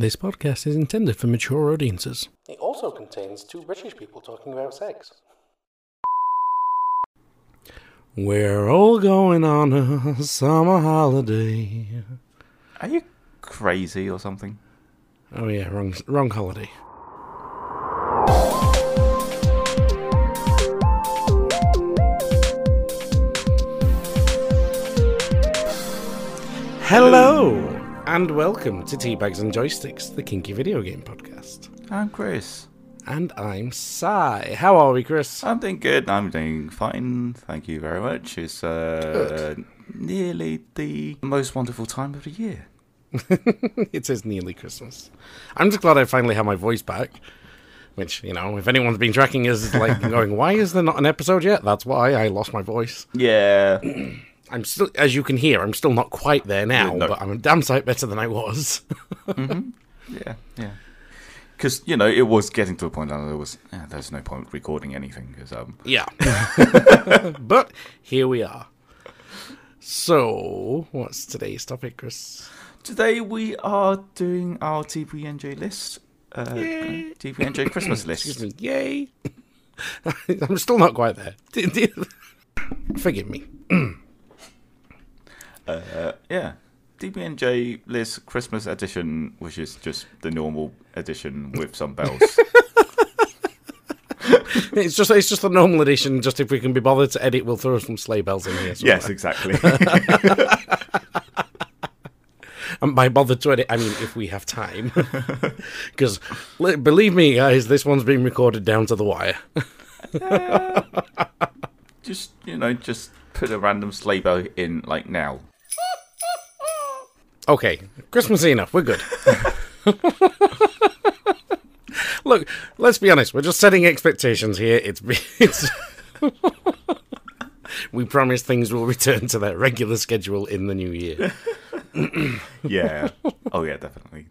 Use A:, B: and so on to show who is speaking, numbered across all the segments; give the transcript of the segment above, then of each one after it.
A: This podcast is intended for mature audiences.
B: It also contains two British people talking about sex.
A: We're all going on a summer holiday.
C: Are you crazy or something?
A: Oh yeah, wrong wrong holiday. Hello and welcome to Teabags and Joysticks, the kinky video game podcast.
C: I'm Chris.
A: And I'm Sai. How are we, Chris?
C: I'm doing good. I'm doing fine. Thank you very much. It's uh, nearly the most wonderful time of the year.
A: it is nearly Christmas. I'm just glad I finally have my voice back. Which, you know, if anyone's been tracking us, like going, why is there not an episode yet? That's why I lost my voice.
C: Yeah.
A: I'm still, as you can hear, I'm still not quite there now,
C: No.
A: but I'm a damn sight better than I was.
C: yeah. Yeah. Because, you know, it was getting to a point that there was, yeah, there's no point recording anything. Because, um,
A: yeah. but here we are. So, what's today's topic, Chris?
C: today we are doing our TBNJ list. Uh, TBNJ Christmas list.
A: Excuse me. Yay. I'm still not quite there. Forgive me.
C: Uh, yeah. TBNJ list Christmas edition, which is just the normal edition with some bells.
A: It's just it's just a normal edition. Just if we can be bothered to edit, we'll throw some sleigh bells in here. somewhere.
C: yes, exactly.
A: And by bothered to edit, I mean if we have time. Because believe me, guys, this one's been recorded down to the wire.
C: just you know, just put a random sleigh bell in like now.
A: Okay, Christmas enough. We're good. Look, let's be honest. We're just setting expectations here. It's it's. we promise things will return to their regular schedule in the new year.
C: Yeah. oh yeah, definitely.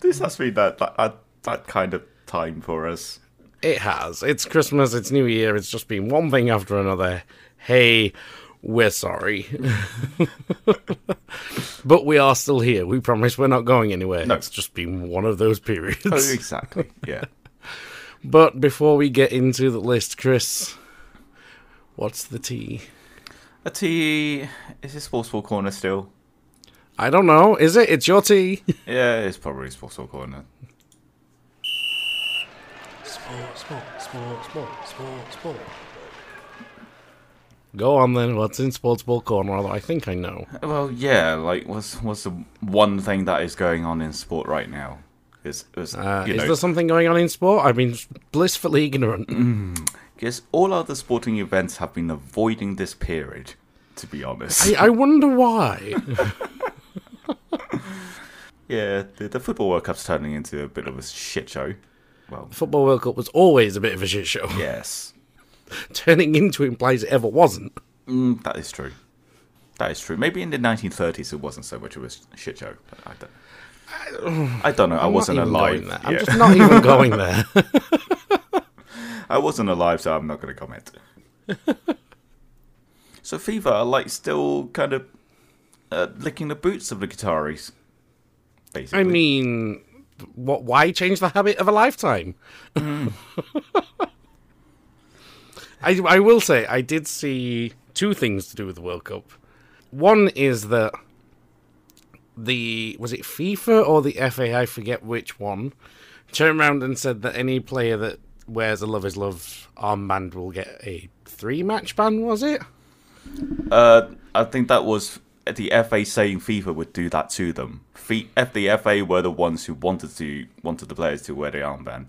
C: this has been that, that that kind of time for us.
A: It has. It's Christmas. It's New Year. It's just been one thing after another. Hey, we're sorry, but we are still here. We promise we're not going anywhere.
C: No.
A: It's just been one of those periods.
C: Oh, exactly. Yeah.
A: But before we get into the list, Chris, what's the tea?
C: A tea. Is this sports ball corner still?
A: I don't know. Is it? It's your tea.
C: Yeah, it's probably sports ball corner.
B: Sport, sport, sport, sport, sport, sport.
A: Go on then. What's in Sports Ball Corner? Although I think I know.
C: Well, yeah, like what's what's the one thing that is going on in sport right now? Is is
A: Uh, is there something going on in sport? I've been blissfully ignorant.
C: Guess all other sporting events have been avoiding this period. To be honest,
A: I, I wonder why.
C: yeah, the, the football World Cup's turning into a bit of a shit show. Well, the
A: Football World Cup was always a bit of a shit show.
C: yes,
A: Turning into implies it ever wasn't.
C: mm, that is true. That is true. Maybe in the 1930s it wasn't so much of a shit show. I don't. I don't know. I
A: I'm
C: wasn't alive.
A: there. I'm just not even going there.
C: I wasn't alive, so I'm not going to comment. so FIFA are like still kind of uh, licking the boots of the Qataris. Basically,
A: I mean, what? Why change the habit of a lifetime? I I will say I did see two things to do with the World Cup. One is that the was it FIFA or the FA? I forget which one. Turned around and said that any player that wears a Love Is Love armband will get a three match ban. Was it?
C: uh, I think that was the FA saying FIFA would do that to them. F- the FA were the ones who wanted to wanted the players to wear the armband.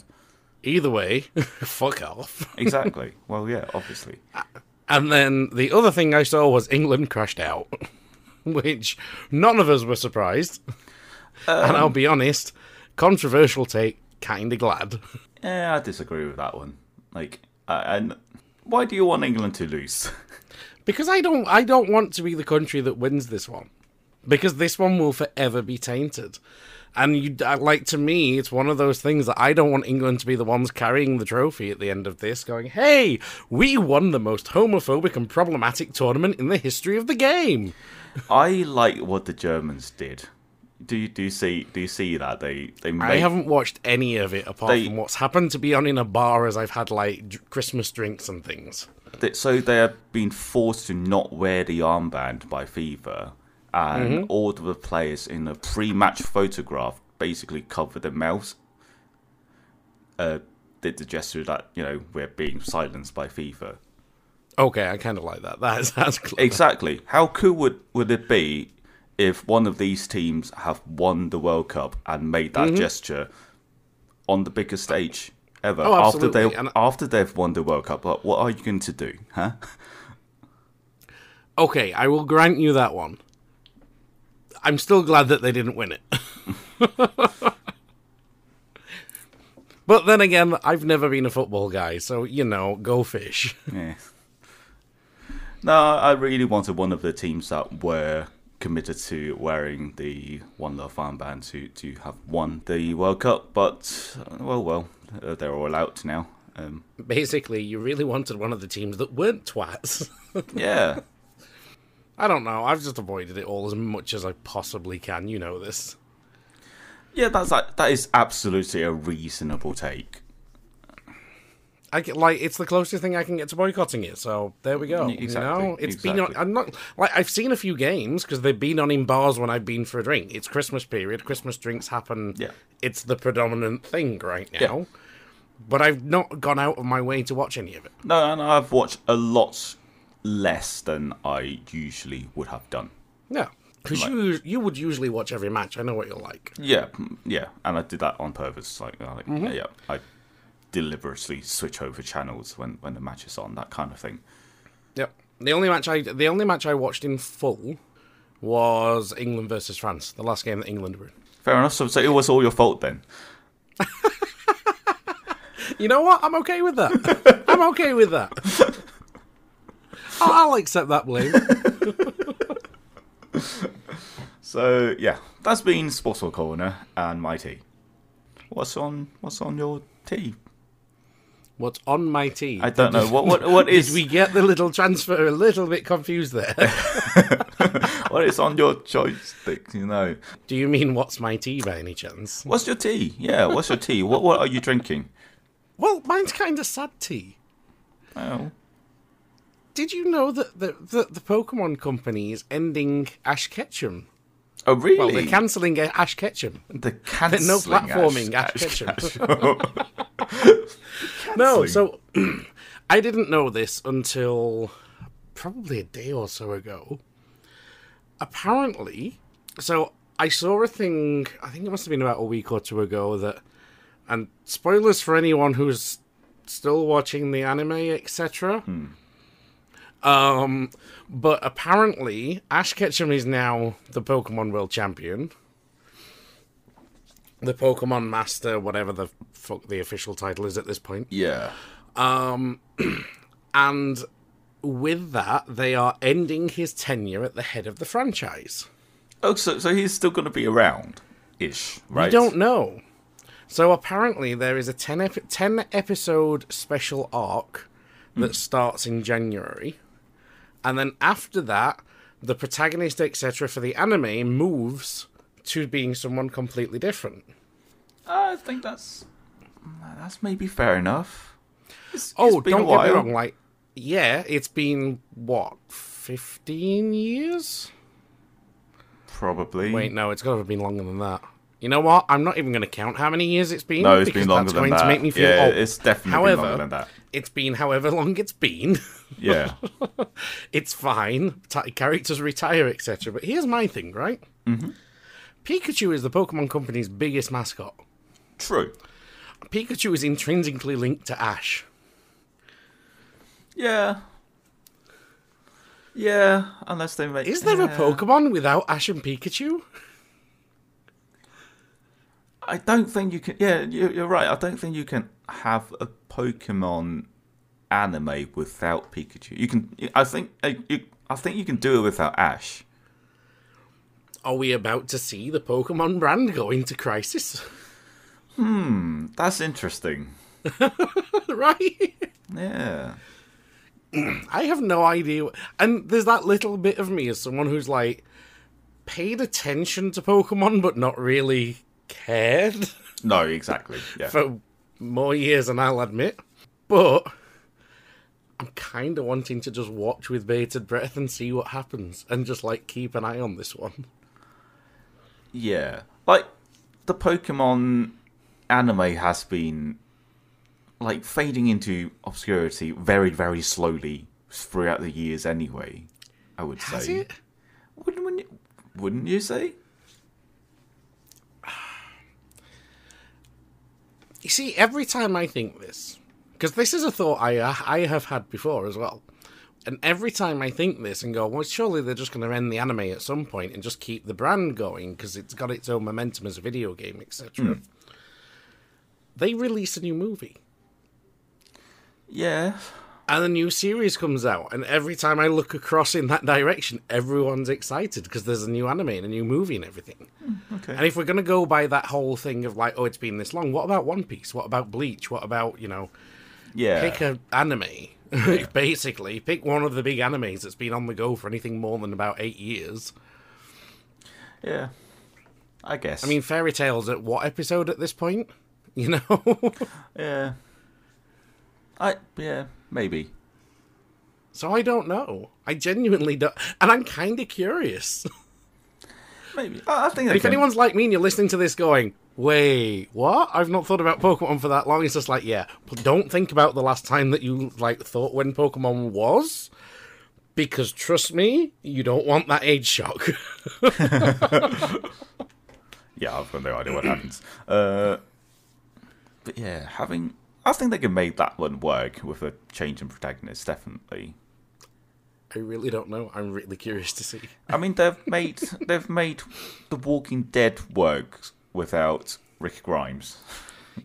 A: Either way, fuck off.
C: Exactly. well, yeah, obviously.
A: And then the other thing I saw was England crashed out, which none of us were surprised. and I'll um, be honest, controversial take, kinda glad.
C: Yeah, I disagree with that one. Like, and why do you want England to lose?
A: Because I don't I don't want to be the country that wins this one. Because this one will forever be tainted. And you uh, like to me, it's one of those things that I don't want England to be the ones carrying the trophy at the end of this, going, "Hey, we won the most homophobic and problematic tournament in the history of the game."
C: I like what the Germans did. Do you do you see do you see that they they
A: I haven't watched any of it apart
C: They-
A: from what's happened to be on in a bar as I've had like d- Christmas drinks and things.
C: they- so they have been forced to not wear the armband by FIFA, and all of the players in a pre-match photograph basically cover their mouths. Uh, did the gesture that you know we're being silenced by FIFA.
A: Okay, I kind of like that. That's that's clever.
C: Exactly. How cool would, would it be if one of these teams have won the World Cup and made that gesture on the biggest stage ever
A: Oh,
C: after they
A: And-
C: after they've won the World Cup? What, what are you going to do, huh?
A: Okay, I will grant you that one. I'm still glad that they didn't win it. but then again, I've never been a football guy, so you know, go fish.
C: Yeah. No, I really wanted one of the teams that were committed to wearing the One Love armband to to have won the World Cup, but well, well, uh, they're all out now. Um,
A: Basically, you really wanted one of the teams that weren't twats.
C: yeah.
A: I don't know. I've just avoided it all as much as I possibly can. You know this.
C: Yeah, that's like, that is absolutely a reasonable take.
A: I get, like it's the closest thing I can get to boycotting it. So there we go.
C: Exactly,
A: You know, it's been on. I'm not like I've seen a few games because they've been on in bars when I've been for a drink. It's Christmas period. Christmas drinks happen.
C: Yeah.
A: It's the predominant thing right now.
C: Yeah.
A: But I've not gone out of my way to watch any of it.
C: No, and I've watched a lot less than I usually would have done.
A: Yeah. Because you you would usually watch every match. I know what you're like.
C: Yeah, mm, yeah, and I did that on purpose. Like, uh, like
A: Mm-hmm.
C: yeah, yeah, I deliberately switch over channels when when the match is on, that kind of thing.
A: Yep. The only match I the only match I watched in full was England versus France, the last game that England were in.
C: Fair enough. So, so it was all your fault then.
A: You know what? I'm okay with that. I'm okay with that. I'll I'll accept that blame.
C: So yeah, that's been Sportsball Corner and my tea. What's on What's on your tea?
A: What's on my tea?
C: I don't know what what what
A: Did we get the little transfer a little bit confused there?
C: what is on your joystick? You know,
A: Do you mean what's my tea by any chance?
C: what's your tea? Yeah, what's your tea? What what are you drinking?
A: Well, mine's kind of sad tea.
C: Oh,
A: Did you know that the, the, the Pokemon company is ending Ash Ketchum?
C: oh really?
A: Well, they're cancelling Ash Ketchum.
C: the cancelling
A: no platforming, Ash Ketchum. No, so I didn't know this until probably a day or so ago. Apparently, so I saw a thing, I think it must have been about a week or two ago, that, and spoilers for anyone who's still watching the anime, etc. Um, but apparently, Ash Ketchum is now the Pokemon World Champion. The Pokemon Master, whatever the fuck the official title is at this point.
C: yeah.
A: Um, And with that, they are ending his tenure at the head of the franchise.
C: Oh, so so he's still going to be around, ish, right?
A: We don't know. So apparently, there is a 10, ep- 10 episode special arc that starts in January. And then after that, the protagonist, etc., for the anime moves to being someone completely different.
C: I think that's that's maybe fair enough. It's,
A: Oh,
C: it's
A: don't get me wrong. Like, yeah, it's been, what, 15 years?
C: Probably.
A: Wait, no, it's got to have been longer than that. You know what? I'm not even going to count how many years it's been.
C: no, it's
A: because
C: been longer
A: that's
C: than
A: going
C: that.
A: to make me feel
C: yeah,
A: old.
C: it's definitely
A: However,
C: been longer than that.
A: It's been however long it's been.
C: Yeah.
A: it's fine. T- characters retire, etc. But here's my thing, right? Mm-hmm. Pikachu is the Pokemon Company's biggest mascot.
C: True.
A: Pikachu is intrinsically linked to Ash.
C: Yeah. Yeah, unless they make.
A: Is there a. Pokemon without Ash and Pikachu?
C: I don't think you can. Yeah, you- you're right. I don't think you can have a Pokemon anime without Pikachu. You can. I think. uh, You, I think you can do it without Ash.
A: Are we about to see the Pokemon brand go into crisis?
C: Hmm, that's interesting.
A: right?
C: Yeah.
A: I have no idea. And there's that little bit of me as someone who's like, paid attention to Pokemon, but not really cared
C: No, exactly. Yeah.
A: for more years than I'll admit. But I'm kind of wanting to just watch with bated breath and see what happens, and just like keep an eye on this one.
C: Yeah. Like the Pokemon anime has been like fading into obscurity very, very slowly throughout the years anyway. I would
A: Has
C: say.
A: it?
C: Wouldn't, wouldn't you, wouldn't you say?
A: You see, every time I think this, because this is a thought I uh, I have had before as well, and every time I think this and go, well, surely they're just going to end the anime at some point and just keep the brand going because it's got its own momentum as a video game, etc. They release a new movie.
C: Yeah.
A: And a new series comes out, and every time I look across in that direction, everyone's excited because there's a new anime and a new movie and everything.
C: Mm, okay.
A: And if we're going to go by that whole thing of like, oh, it's been this long, what about One Piece? What about Bleach? What about, you know,
C: yeah.
A: pick an anime, basically. Pick one of the big animes that's been on the go for anything more than about eight years.
C: yeah. I guess.
A: I mean, Fairy Tail's at what episode at this point? You know?
C: yeah. I yeah maybe.
A: so I don't know. I genuinely don't. And I'm kind of curious.
C: Maybe. I I think
A: if
C: can-
A: anyone's like me and you're listening to this going, wait, what? I've not thought about Pokemon for that long. It's just like, yeah, but don't think about the last time that you like thought when Pokemon was. Because trust me, you don't want that age shock.
C: Yeah, I've got no idea what happens. Uh, but yeah, having I think they can make that one work with a change in protagonist. Definitely.
A: I really don't know. I'm really curious to see.
C: I mean, they've made they've made The Walking Dead work without Rick Grimes.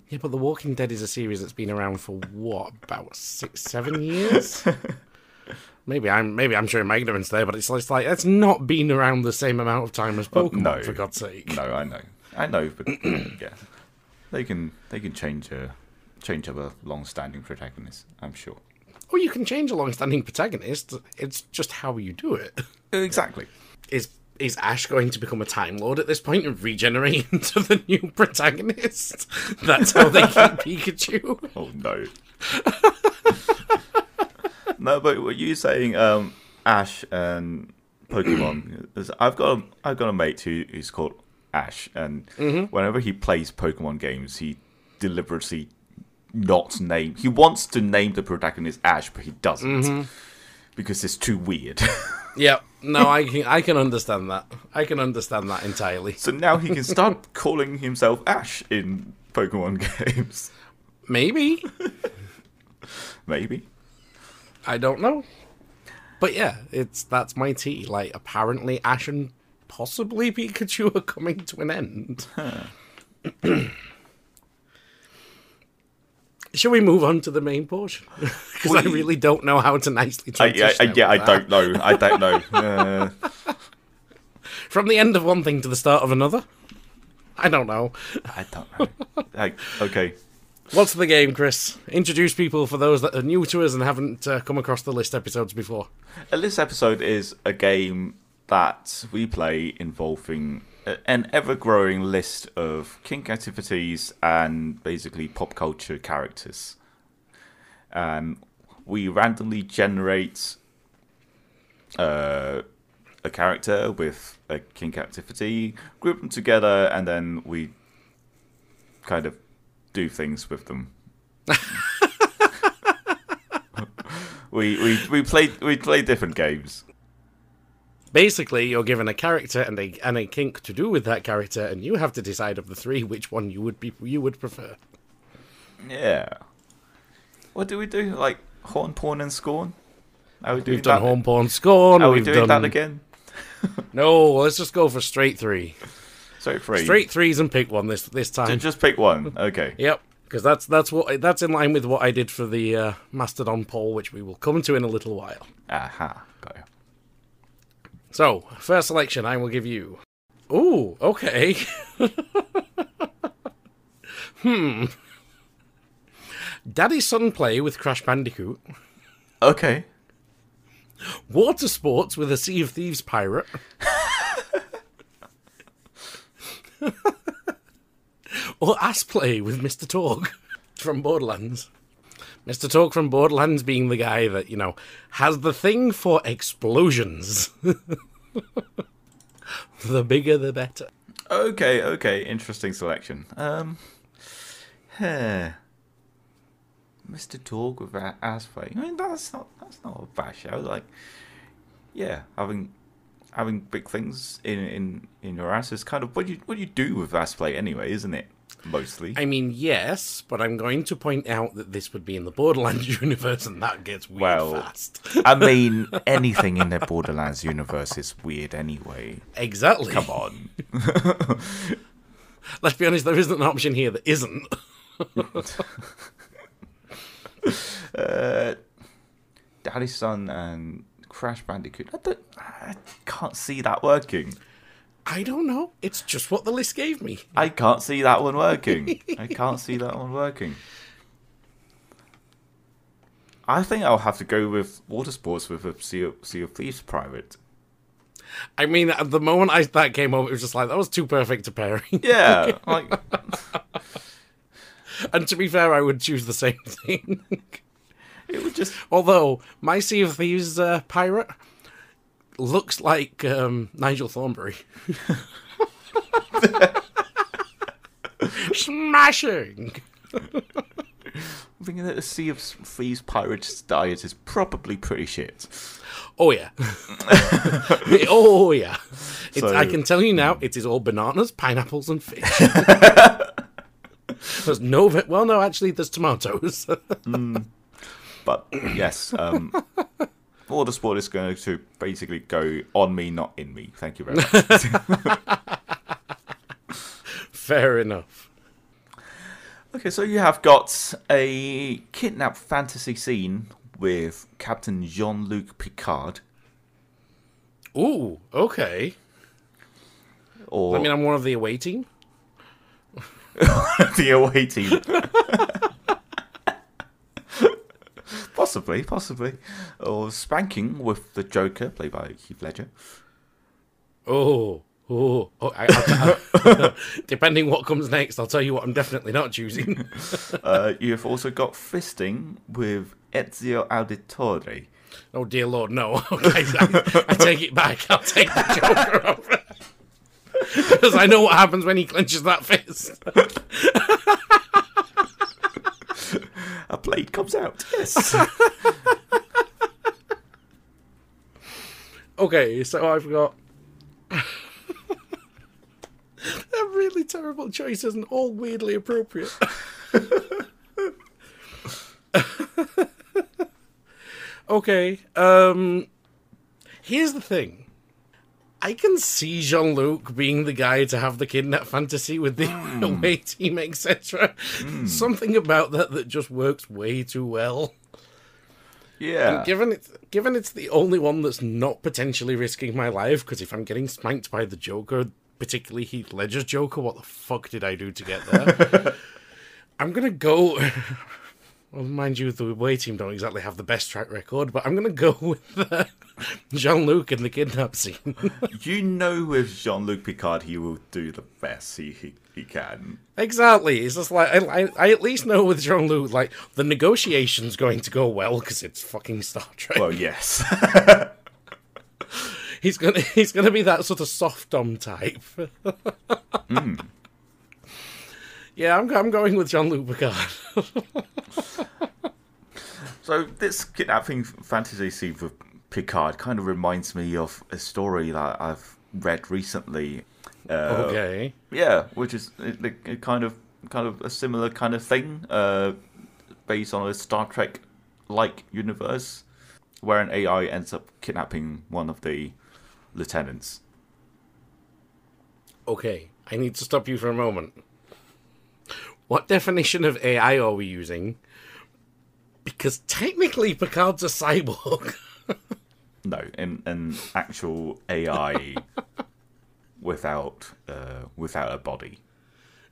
A: Yeah, but The Walking Dead is a series that's been around for what about six, seven years? maybe I'm maybe I'm showing my ignorance there, but it's, like it's not been around the same amount of time as Pokemon,
C: no.
A: for God's sake.
C: No, I know, I know, but yeah, they can they can change a change up a long-standing protagonist. I'm sure.
A: Or you can change a long-standing protagonist. It's just how you do it.
C: Exactly.
A: Is is Ash going to become a Time Lord at this point and regenerate into the new protagonist? That's how they keep Pikachu.
C: Oh no. no, but what you saying, um, Ash and Pokemon? I've got a, I've got a mate who, who's called Ash, and whenever he plays Pokemon games, he deliberately not name. He wants to name the protagonist Ash, but he doesn't mm-hmm. because it's too weird.
A: yeah, No, I can I can understand that. I can understand that entirely.
C: so now he can start calling himself Ash in Pokemon games.
A: Maybe.
C: Maybe.
A: I don't know. But yeah, it's that's my tea. Like apparently Ash and possibly Pikachu are coming to an end. Shall we move on to the main portion? Because I really don't know how to nicely
C: I,
A: transition.
C: I, I,
A: out
C: yeah, I don't know. I don't know. Uh,
A: From the end of one thing to the start of another. I don't know.
C: I don't know. Like, okay.
A: What's the game, Chris? Introduce people for those that are new to us and haven't uh, come across the list episodes before.
C: Uh, list episode is a game that we play involving a- an ever growing list of kink activities and basically pop culture characters. And we randomly generate uh, a character with a kink activity, group them together, and then we kind of do things with them. we, we we play we play different games.
A: Basically, you're given a character and a and a kink to do with that character, and you have to decide of the three which one you would be you would prefer.
C: Yeah. What do we do? Like horn porn and scorn? Are we doing
A: We've done
C: that?
A: home porn scorn.
C: Are we
A: we've
C: doing
A: done
C: that again?
A: no. Let's just go for straight three.
C: So free.
A: Straight threes and pick one this this time.
C: Just pick one. Okay.
A: Yep, because that's that's what that's in line with what I did for the uh, Mastodon poll, which we will come to in a little while.
C: Aha. Got you.
A: So, first selection, I will give you. Ooh, okay. hmm. Daddy son play with Crash Bandicoot.
C: Okay.
A: Water sports with a Sea of Thieves pirate. or Ass Play with Mr. Torgue from Borderlands. Mr. Torgue from Borderlands being the guy that, you know, has the thing for explosions. the bigger the better.
C: Okay, okay, interesting selection. Um, huh. Mr. Torgue with Asplay. I mean, that's not that's not a bad show. Like, yeah, having having big things in in in your ass is kind of what you what you do with Asplay anyway, isn't it? Mostly.
A: I mean, yes, but I'm going to point out that this would be in the Borderlands universe, and that gets weird
C: Well,
A: fast.
C: I mean, anything in the Borderlands universe is weird anyway.
A: exactly.
C: Come on.
A: Let's be honest, there isn't an option here that isn't.
C: Uh, Daddy's Son and Crash Bandicoot. I, don't, I can't see that working.
A: I don't know. It's just what the list gave me.
C: I can't see that one working. I can't see that one working. I think I'll have to go with water sports with a Sea of, sea of Thieves private.
A: I mean, at the moment I that came up, it was just like that was too perfect a pairing.
C: Yeah, like
A: and to be fair, I would choose the same thing.
C: it would just
A: Although my Sea of Thieves uh, pirate looks like um, Nigel Thornberry. Smashing.
C: I'm thinking that the Sea of Thieves pirate's diet is probably pretty shit.
A: Oh yeah. oh yeah. It's,
C: So-
A: I can tell you now, it is all bananas, pineapples, and fish. there's no. Well, no, actually, there's tomatoes.
C: But yes, um, water sport is going to basically go on me, not in me. Thank you very much.
A: Fair enough.
C: Okay, so you have got a kidnap fantasy scene with Captain Jean Luc Picard,
A: Ooh, okay.
C: or
A: I mean, I'm one of the away team.
C: the away team. possibly, possibly, or spanking with the Joker, played by Heath Ledger.
A: Oh, oh, oh I, I, I, depending what comes next, I'll tell you what I'm definitely not choosing.
C: Uh, you have also got fisting with Ezio Auditore.
A: oh dear lord, no. Okay, I, I take it back. I'll take the Joker off. Because I know what happens when he clenches that fist.
C: A blade comes out. Yes.
A: Okay, so I've got a really terrible choices and all weirdly appropriate. okay, um here's the thing. I can see Jean Luc being the guy to have the kidnap fantasy with the away team, etc. Something about that that just works way too well.
C: yeah.
A: Given it's given it's the only one that's not potentially risking my life, because if I'm getting spanked by the Joker, particularly Heath Ledger's Joker, what the fuck did I do to get there? I'm gonna go. Well, mind you, the away team don't exactly have the best track record, but I'm gonna go with uh, Jean Luc in the kidnap scene.
C: You know, with Jean Luc Picard, he will do the best he, he, he can.
A: exactly. It's just like I, I, I at least know with Jean Luc, like the negotiation's going to go well because it's fucking Star Trek.
C: Well, yes.
A: He's gonna he's gonna be that sort of soft dom type. Hmm. Yeah, I'm I'm going with Jean Luc Picard.
C: so, this kidnapping fantasy scene with Picard kind of reminds me of a story that I've read recently. Uh,
A: okay.
C: Yeah, which is it, it- kind of kind of a similar kind of thing, uh, based on a Star Trek like universe, where an AI ends up kidnapping one of the lieutenants.
A: Okay. I need to stop you for a moment. What definition of AI are we using? Because technically Picard's a cyborg.
C: No, an an actual AI without uh, without a body.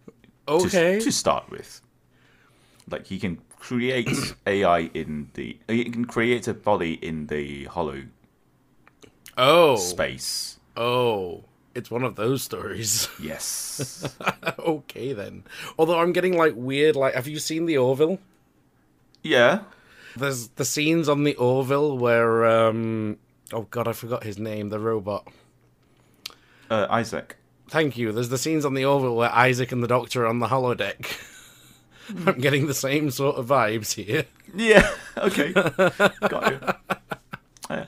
C: to-
A: Okay.
C: To, start with, like he can create AI in the he can create a body in the hollow
A: oh.
C: space.
A: Oh. it's one of those stories.
C: Yes.
A: okay then. Although I'm getting like weird. Like, have you seen the Orville?
C: yeah.
A: There's the scenes on the Orville where um oh god, I forgot his name, the robot.
C: Uh, Isaac.
A: Thank you. There's the scenes on the Orville where Isaac and the Doctor are on the holodeck. I'm getting the same sort of vibes here.
C: Yeah. Okay. Got you. Yeah.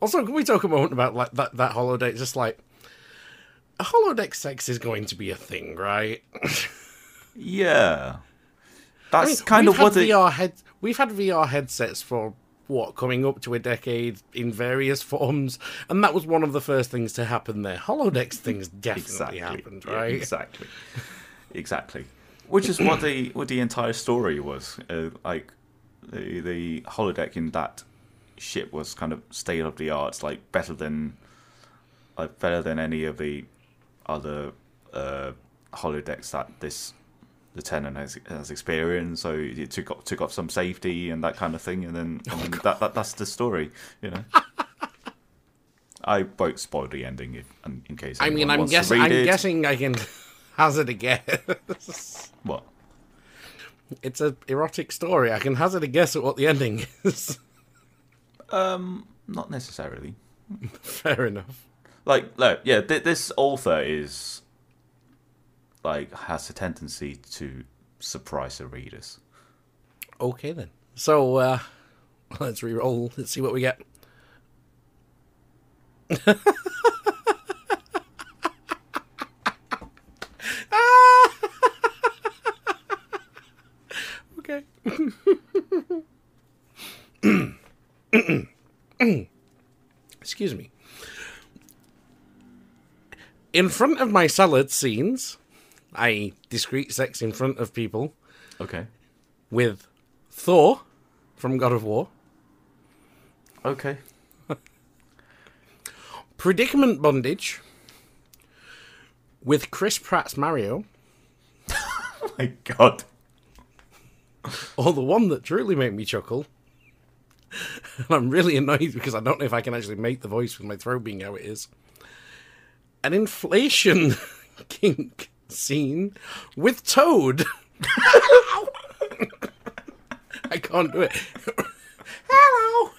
A: Also, can we talk a moment about like that that holodeck? Just like a holodeck sex is going to be a thing, right?
C: Yeah.
A: I
C: That's
A: mean,
C: kind of what
A: had
C: it.
A: VR head. We've had VR headsets for what coming up to a decade in various forms, and that was one of the first things to happen there. Holodeck things definitely happened,
C: yeah,
A: right?
C: exactly. Exactly. Which is what the what the entire story was. Uh, like the the holodeck in that ship was kind of state of the art, like better than like better than any of the other uh, holodecks that this lieutenant has, has experienced. So it took off, took off some safety and that kind of thing, and then, and then that, that that's the story, you know. I won't spoil the ending if, in in case.
A: I mean, I'm guessing. I'm
C: it.
A: guessing I can hazard a guess.
C: What?
A: it's a erotic story. I can hazard a guess at what the ending is.
C: Um, not necessarily.
A: Fair enough.
C: Like, look, yeah, th- this author is like has a tendency to surprise the readers.
A: Okay then. So uh let's re-roll. Let's see what we get. okay. Excuse me. In front of my salad scenes, I discreet sex in front of people
C: Okay.
A: with Thor from God of War,
C: Okay.
A: Predicament Bondage with Chris Pratt's Mario,
C: Oh my god.
A: or the one that truly made me chuckle. And I'm really annoyed because I don't know if I can actually make the voice with my throat being how it is. An inflation kink scene with Toad. I can't do it. Hello.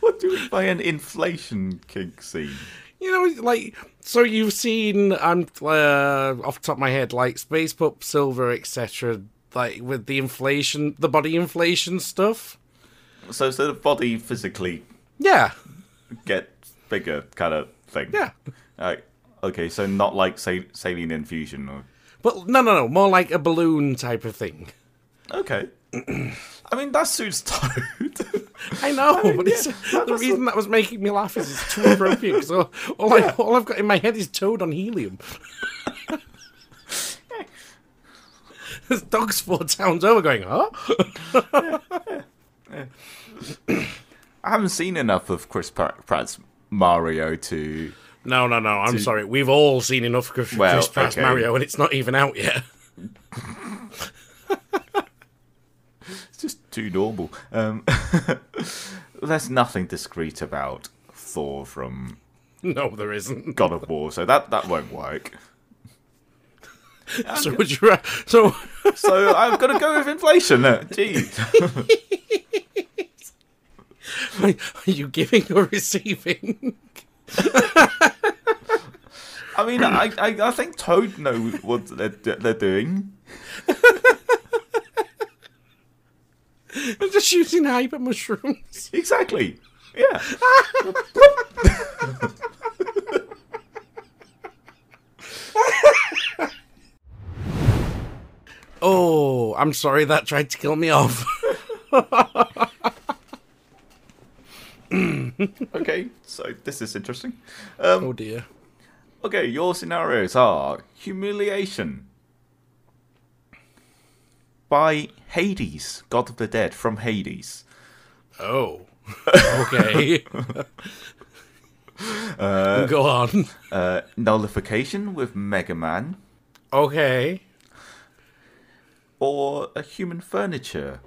C: What do you mean by an inflation kink scene?
A: You know, like so you've seen I'm uh, off the top of my head like Space Pup, Silver, etc. Like with the inflation, the body inflation stuff.
C: So, so the body physically
A: Yeah,
C: get bigger, kind of thing.
A: yeah.
C: Okay, so not like sa- saline infusion or.
A: But no, no, no. More like a balloon type of thing.
C: Okay. I mean, that suits Toad.
A: I know,
C: mean,
A: but it's,
C: yeah,
A: the reason that was making me laugh is it's too appropriate. So all, I, all I've got in my head is Toad on helium. This dog's four towns over, going, huh?
C: I haven't seen enough of Chris Pratt- Pratt's Mario to.
A: No, no, no. I'm sorry. We've all seen enough Chris,
C: Well,
A: Chris Pratt's
C: okay.
A: Mario, and it's not even out yet.
C: It's just too normal. Um, there's nothing discreet about Thor from
A: No, there isn't.
C: God of War, so that, that won't work.
A: So would you? ra- So
C: So I've got to go with inflation. Uh, Gee.
A: are you giving or receiving?
C: I mean, I, I, I think Toad know what they're, they're doing.
A: I'm just using hyper mushrooms.
C: Exactly. Yeah.
A: Oh, I'm sorry that tried to kill me off.
C: Okay, so this is interesting. Um,
A: oh dear.
C: okay, your scenarios are humiliation by Hades, God of the Dead from Hades.
A: Oh. Okay. Go on.
C: Uh, nullification with Mega Man,
A: Okay.
C: or a human furniture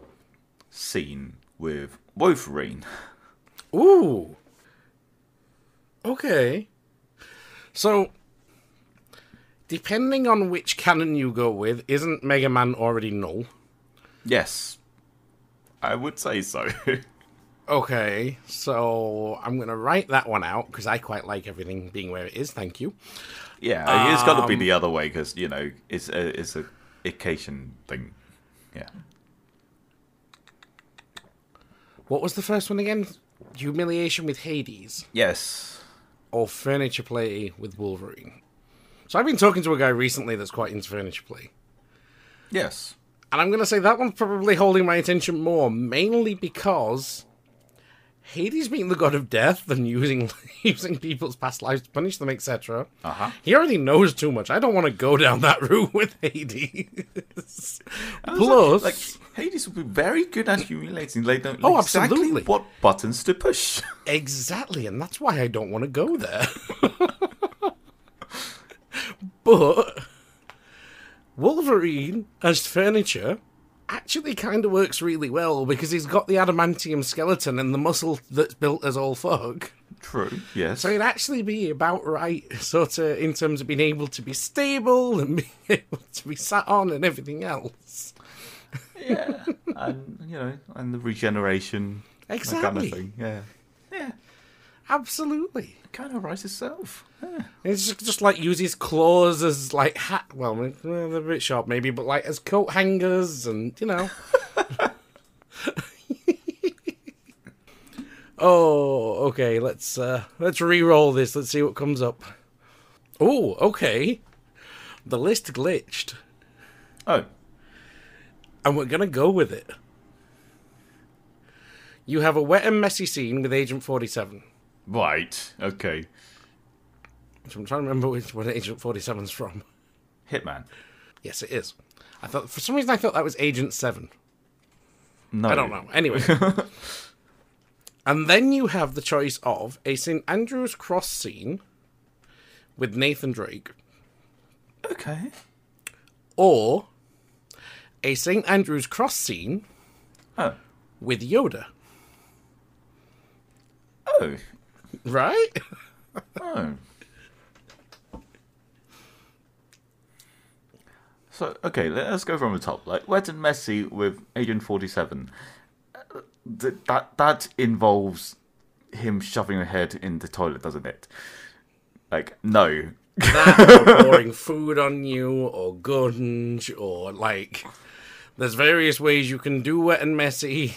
C: scene with Wolverine.
A: Ooh. Okay. So, depending on which canon you go with, isn't Mega Man already null?
C: Yes, I would say so.
A: Okay, so I'm gonna write that one out because I quite like everything being where it is. Thank you.
C: yeah, it's got to be um, the other way because you know it's a it's a occasion thing. Yeah.
A: What was the first one again? Humiliation with Hades
C: Yes.
A: or Furniture Play with Wolverine? So I've been talking to a guy recently that's quite into Furniture Play.
C: Yes.
A: And I'm going to say that one's probably holding my attention more, mainly because Hades being the god of death and using using people's past lives to punish them, etc.
C: Uh huh.
A: He already knows too much. I don't want to go down that route with Hades. Plus,
C: Like Hades would be very good at humiliating. They don't
A: Oh,
C: exactly
A: absolutely.
C: what buttons to push.
A: exactly, and that's why I don't want to go there. but Wolverine as furniture actually kind of works really well because he's got the adamantium skeleton and the muscle that's built as all fuck.
C: True. Yes.
A: So it'd actually be about right, sort of, in terms of being able to be stable and being able to be sat on and everything else.
C: yeah. And you know, and the regeneration. That kind
A: Exactly.
C: of thing. Yeah.
A: Absolutely.
C: Kind of writes itself. Yeah.
A: It's just, just like use his claws as like hat. Well, well, they're a bit sharp maybe, but like as coat hangers and you know. oh, okay. Let's uh let's re-roll this. Let's see what comes up. Oh, okay. The list glitched,
C: Oh.
A: and we're gonna go with it. You have a wet and messy scene with Agent Forty Seven.
C: Right. Okay.
A: Which I'm trying to remember which what Agent 47's from.
C: Hitman.
A: Yes, it is. I thought for some reason I thought that was Agent Seven.
C: No.
A: I don't know. Anyway, and then you have the choice of a St Andrew's Cross scene with Nathan Drake,
C: Okay.
A: or a St Andrew's Cross scene
C: Oh.
A: with Yoda.
C: Oh.
A: Right?
C: Oh. So okay, let- let's go from the top. Like Wet and Messy with Agent Forty Seven. Uh, th- that that involves him shoving a head in the toilet, doesn't it? Like no.
A: that or pouring food on you or guns or like there's various ways you can do wet and messy.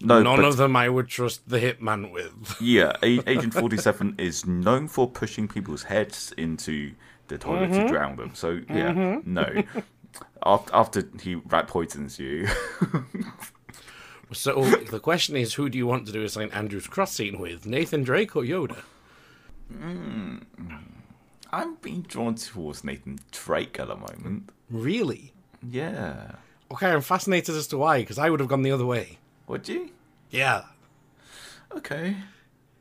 C: No,
A: None
C: but-
A: of them I would trust the hitman with.
C: Yeah, Agent Forty Seven is known for pushing people's heads into the toilet
A: Mm-hmm.
C: to drown them. So yeah, no. After, after he rat poisons you,
A: So the question is, who do you want to do a St Andrew's Cross scene with, Nathan Drake or Yoda?
C: I'm being drawn towards Nathan Drake at the moment.
A: Really?
C: Yeah.
A: Okay, I'm fascinated as to why, because I would have gone the other way.
C: Would you?
A: Yeah.
C: Okay.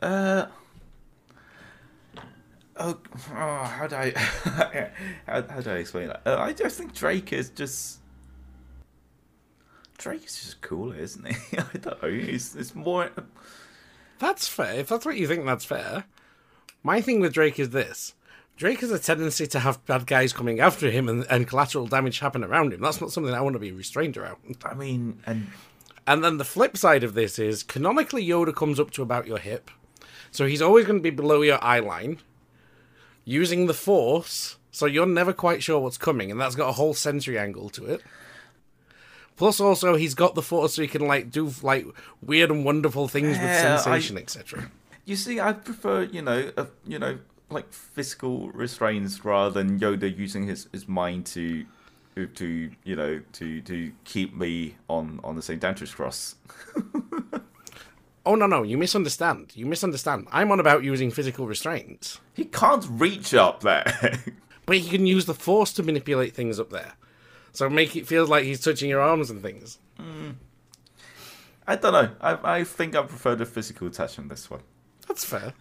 C: Uh. Oh, oh how do I how, how do I explain that? Uh, I just think Drake is just Drake is just cool, isn't he? I don't know. He's it's more.
A: That's fair. If that's what you think, that's fair. My thing with Drake is this. Drake has a tendency to have bad guys coming after him and, and collateral damage happen around him. That's not something I want to be restrained around.
C: I mean, and
A: And then the flip side of this is canonically Yoda comes up to about your hip. So he's always going to be below your eye line, using the force, so you're never quite sure what's coming, and that's got a whole sensory angle to it. Plus, also, he's got the force so he can like do like weird and wonderful things with
C: Yeah, I-
A: sensation, etc.
C: you see, I prefer you know, uh, you know, like physical restraints rather than Yoda using his, his mind to. To you know to to keep me on on the St Andrew's cross.
A: Oh no, no, you misunderstand. You misunderstand. I'm on about using physical restraints,
C: He can't reach up there.
A: but he can use the force to manipulate things up there. So make it feel like he's touching your arms and things. Hmm.
C: I don't know. I I think I prefer the physical touch on this one.
A: That's fair.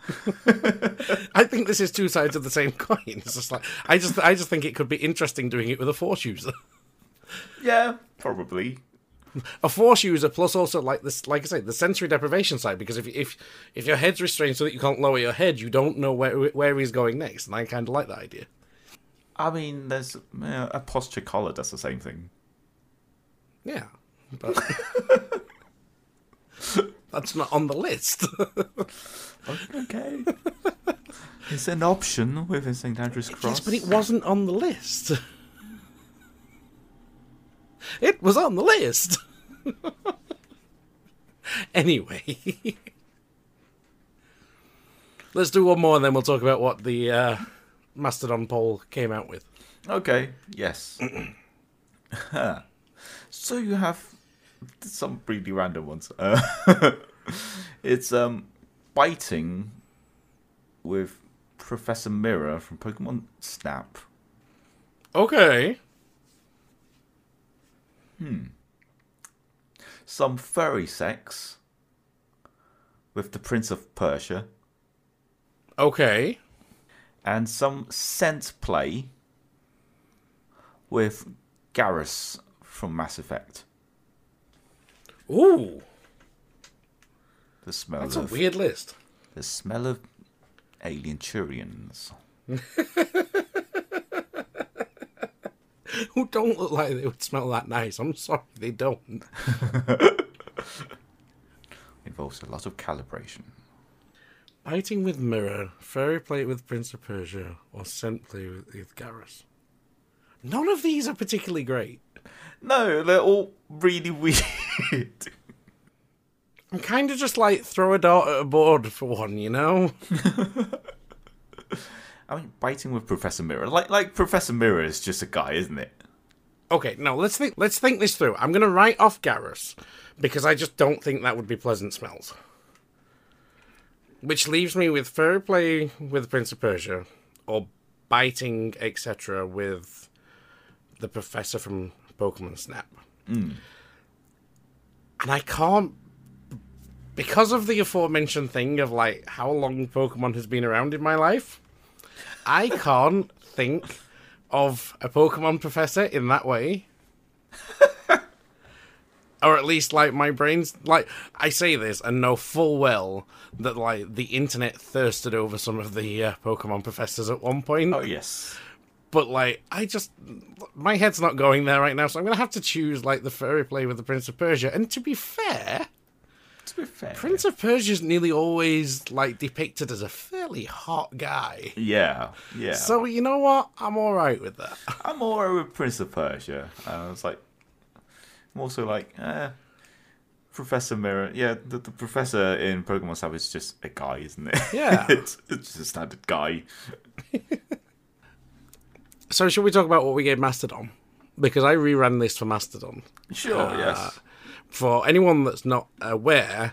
A: I think this is two sides of the same coin. It's just like I just I just think it could be interesting doing it with a force user.
C: Yeah, probably.
A: a force user plus also like this, like I say, the sensory deprivation side. Because if if if your head's restrained so that you can't lower your head, you don't know where where he's going next, and I kind of like that idea.
C: I mean, there's uh, a posture collar does the same thing.
A: Yeah, but that's not on the list.
C: Okay. it's an option within St Andrew's Cross.
A: yes, but it wasn't on the list. It was on the list. anyway, let's do one more, and then we'll talk about what the uh, Mastodon poll came out with.
C: Okay, yes. so you have some really random ones. Uh, it's um biting with Professor Mirror from Pokemon Snap.
A: Okay. Hmm.
C: Some furry sex with the Prince of Persia.
A: Okay.
C: And some scent play with Garrus from Mass Effect.
A: Ooh,
C: The smell
A: that's a weird list.
C: the smell of alien Turians.
A: Who don't look like they would smell that nice. I'm sorry, they don't.
C: Involves a lot of calibration.
A: Biting with Mirror, Fairy Plate with Prince of Persia, or Scent Play with, with Garrus. None of these are particularly great.
C: No, they're all really weird.
A: I'm kind of just like throw a dart at a board for one, you know?
C: I mean, biting with Professor Mirror, like like Professor Mirror is just a guy, isn't it?
A: Okay, now let's think. Let's think this through. I'm going to write off Garrus because I just don't think that would be pleasant smells. Which leaves me with fair play with Prince of Persia, or biting, etc., with the Professor from Pokemon Snap. Hmm. And I can't, because of the aforementioned thing of like how long Pokemon has been around in my life. I can't think of a Pokemon professor in that way. or at least like my brain's like I say this and know full well that like the internet thirsted over some of the uh, Pokemon professors at one point.
C: Oh yes.
A: But like I just my head's not going there right now, so I'm gonna have to choose like the furry play with the Prince of Persia. And to be fair,
C: To be fair,
A: Prince of Persia's nearly always like depicted as a fairly hot guy.
C: yeah, yeah.
A: So you know what? I'm all right with that.
C: I'm alright with Prince of Persia. I was like, I'm also like, eh, Professor Mirror. Yeah, the, the professor in Pokemon Snap is just a guy, isn't it?
A: Yeah.
C: it's, it's just a standard guy.
A: So should we talk about what we gave Mastodon? Because I reran this for Mastodon.
C: Sure,
A: Uh,
C: yes.
A: For anyone that's not aware,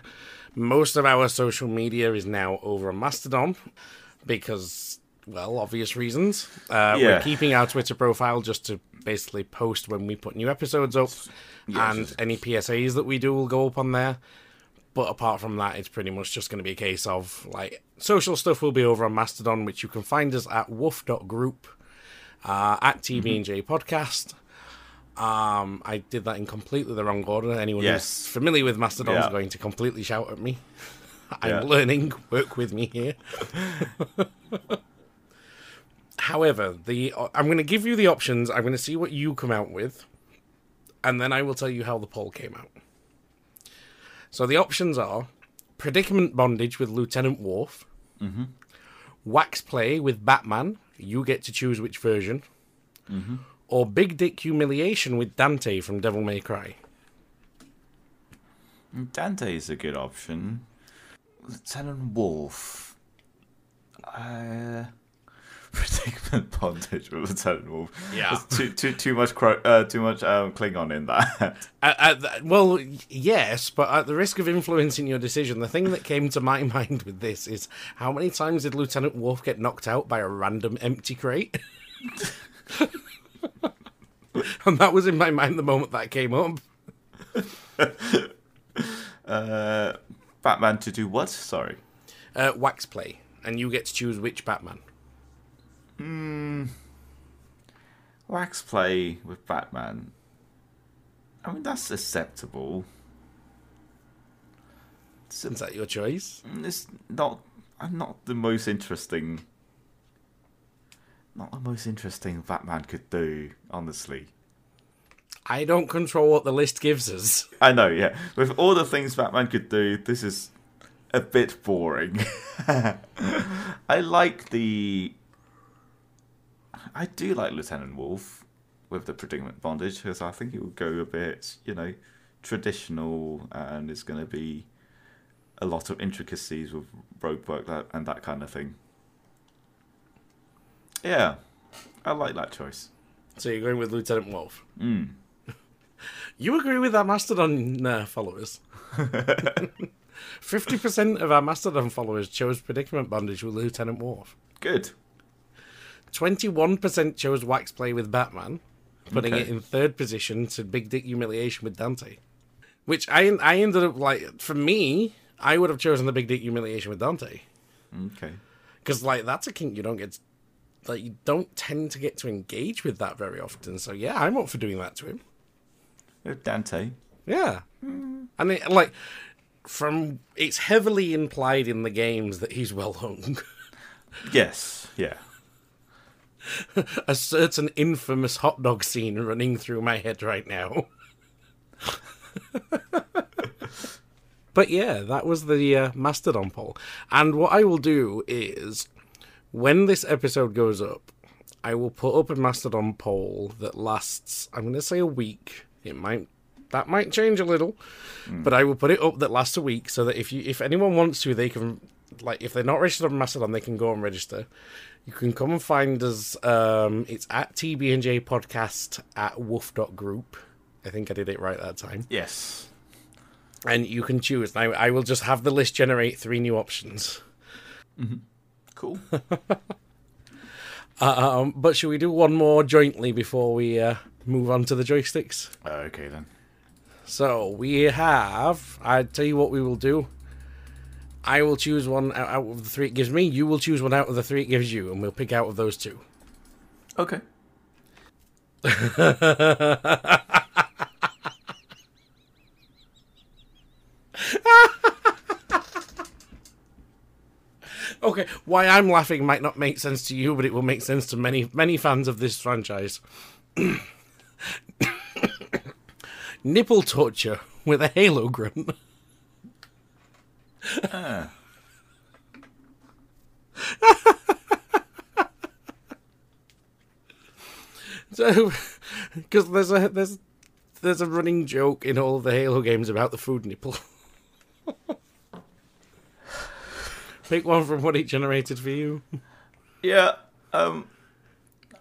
A: most of our social media is now over on Mastodon because, well, obvious reasons. Uh, We're keeping our Twitter profile just to basically post when we put new episodes up,
C: Yeah,
A: and any PSAs that we do will go up on there. But apart from that, it's pretty much just going to be a case of like social stuff will be over on Mastodon, which you can find us at woof.group, uh, at TB&J Podcast. Um, I did that in completely the wrong order. Anyone
C: Yes.
A: who's familiar with Mastodon is going to completely shout at me. I'm
C: Yeah.
A: learning. Work with me here. However, the I'm going to give you the options. I'm going to see what you come out with, and then I will tell you how the poll came out. So the options are predicament bondage with Lieutenant Worf, wax play with Batman. You get to choose which version, or big dick humiliation with Dante from Devil May Cry.
C: Dante is a good option. Lieutenant Worf. Uh, predicament bondage with the Lieutenant Worf.
A: Yeah.
C: There's too too too much cro- uh, too much um, Klingon in that.
A: Uh, uh, th- well, yes, but at the risk of influencing your decision, the thing that came to my mind with this is how many times did Lieutenant Worf get knocked out by a random empty crate? and that was in my mind the moment that came up.
C: uh, Batman to do what? Sorry.
A: Uh, wax play, and you get to choose which Batman. Hmm.
C: Wax play with Batman. I mean, that's acceptable. It's,
A: Is that your choice?
C: Hmm, it's not. I'm not the most interesting. Not the most interesting Batman could do, honestly.
A: I don't control what the list gives us.
C: I know, yeah. With all the things Batman could do, this is a bit boring. I like the. I do like Lieutenant Worf with the predicament bondage because I think it will go a bit, you know, traditional and it's going to be a lot of intricacies with rope work that, and that kind of thing. Yeah, I like that choice.
A: So you're going with Lieutenant Worf.
C: Mm.
A: You agree with our Mastodon uh, followers? 50% of our Mastodon followers chose Predicament Bondage with Lieutenant Worf.
C: Good.
A: 21% chose Wax Play with Batman, putting
C: Okay.
A: it in third position to Big Dick Humiliation with Dante. Which I I ended up like for me, I would have chosen the Big Dick Humiliation with Dante
C: Okay.
A: because like that's a kink you don't get like you don't tend to get to engage with that very often. So yeah, I'm up for doing that to him.
C: With Dante.
A: Yeah, and it, like from it's heavily implied in the games that he's well hung.
C: Yes. Yeah.
A: A certain infamous hot dog scene running through my head right now. but yeah, that was the uh, Mastodon poll. And what I will do is, when this episode goes up, I will put up a Mastodon poll that lasts, I'm going to say a week. It might. That might change a little, but I will put it up that lasts a week so that if you if anyone wants to, they can like if they're not registered on Mastodon, they can go and register. You can come and find us. Um, it's at TB&J Podcast at woof.group. I think I did it right that time.
C: Yes.
A: And you can choose. I, I will just have the list generate three new options.
C: Cool.
A: Um, but should we do one more jointly before we uh, move on to the joysticks?
C: okay then.
A: So we have. I tell you what we will do. I will choose one out of the three it gives me. You will choose one out of the three it gives you, and we'll pick out of those two.
C: Okay.
A: Okay, why I'm laughing might not make sense to you, but it will make sense to many many fans of this franchise. Nipple torture with a halo grunt. so, because there's a there's there's a running joke in all the Halo games about the food nipple. Pick one from what it generated for you.
C: Yeah. Um,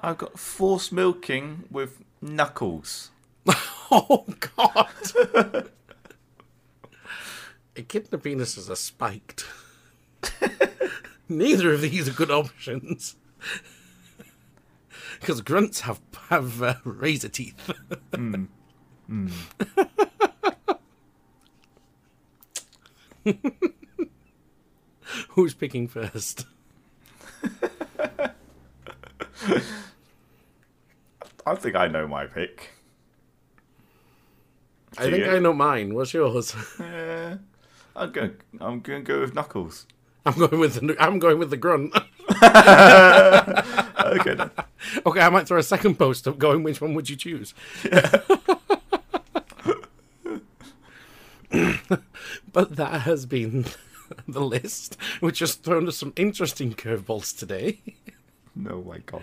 C: I've got force milking with knuckles.
A: Oh God! Echidna penises are spiked. Neither of these are good options. Because grunts have have uh, razor teeth. Hmm. Hmm. Who's picking first?
C: I think I know my pick.
A: I think
C: you?
A: I know mine. What's yours?
C: Yeah. Uh, I'm going. I'm going to go with knuckles.
A: I'm going with the I'm going with the grunt.
C: Okay. then.
A: okay, I might throw a second post up going which one would you choose? but that has been the list, which has thrown us some interesting curveballs today.
C: no, my God.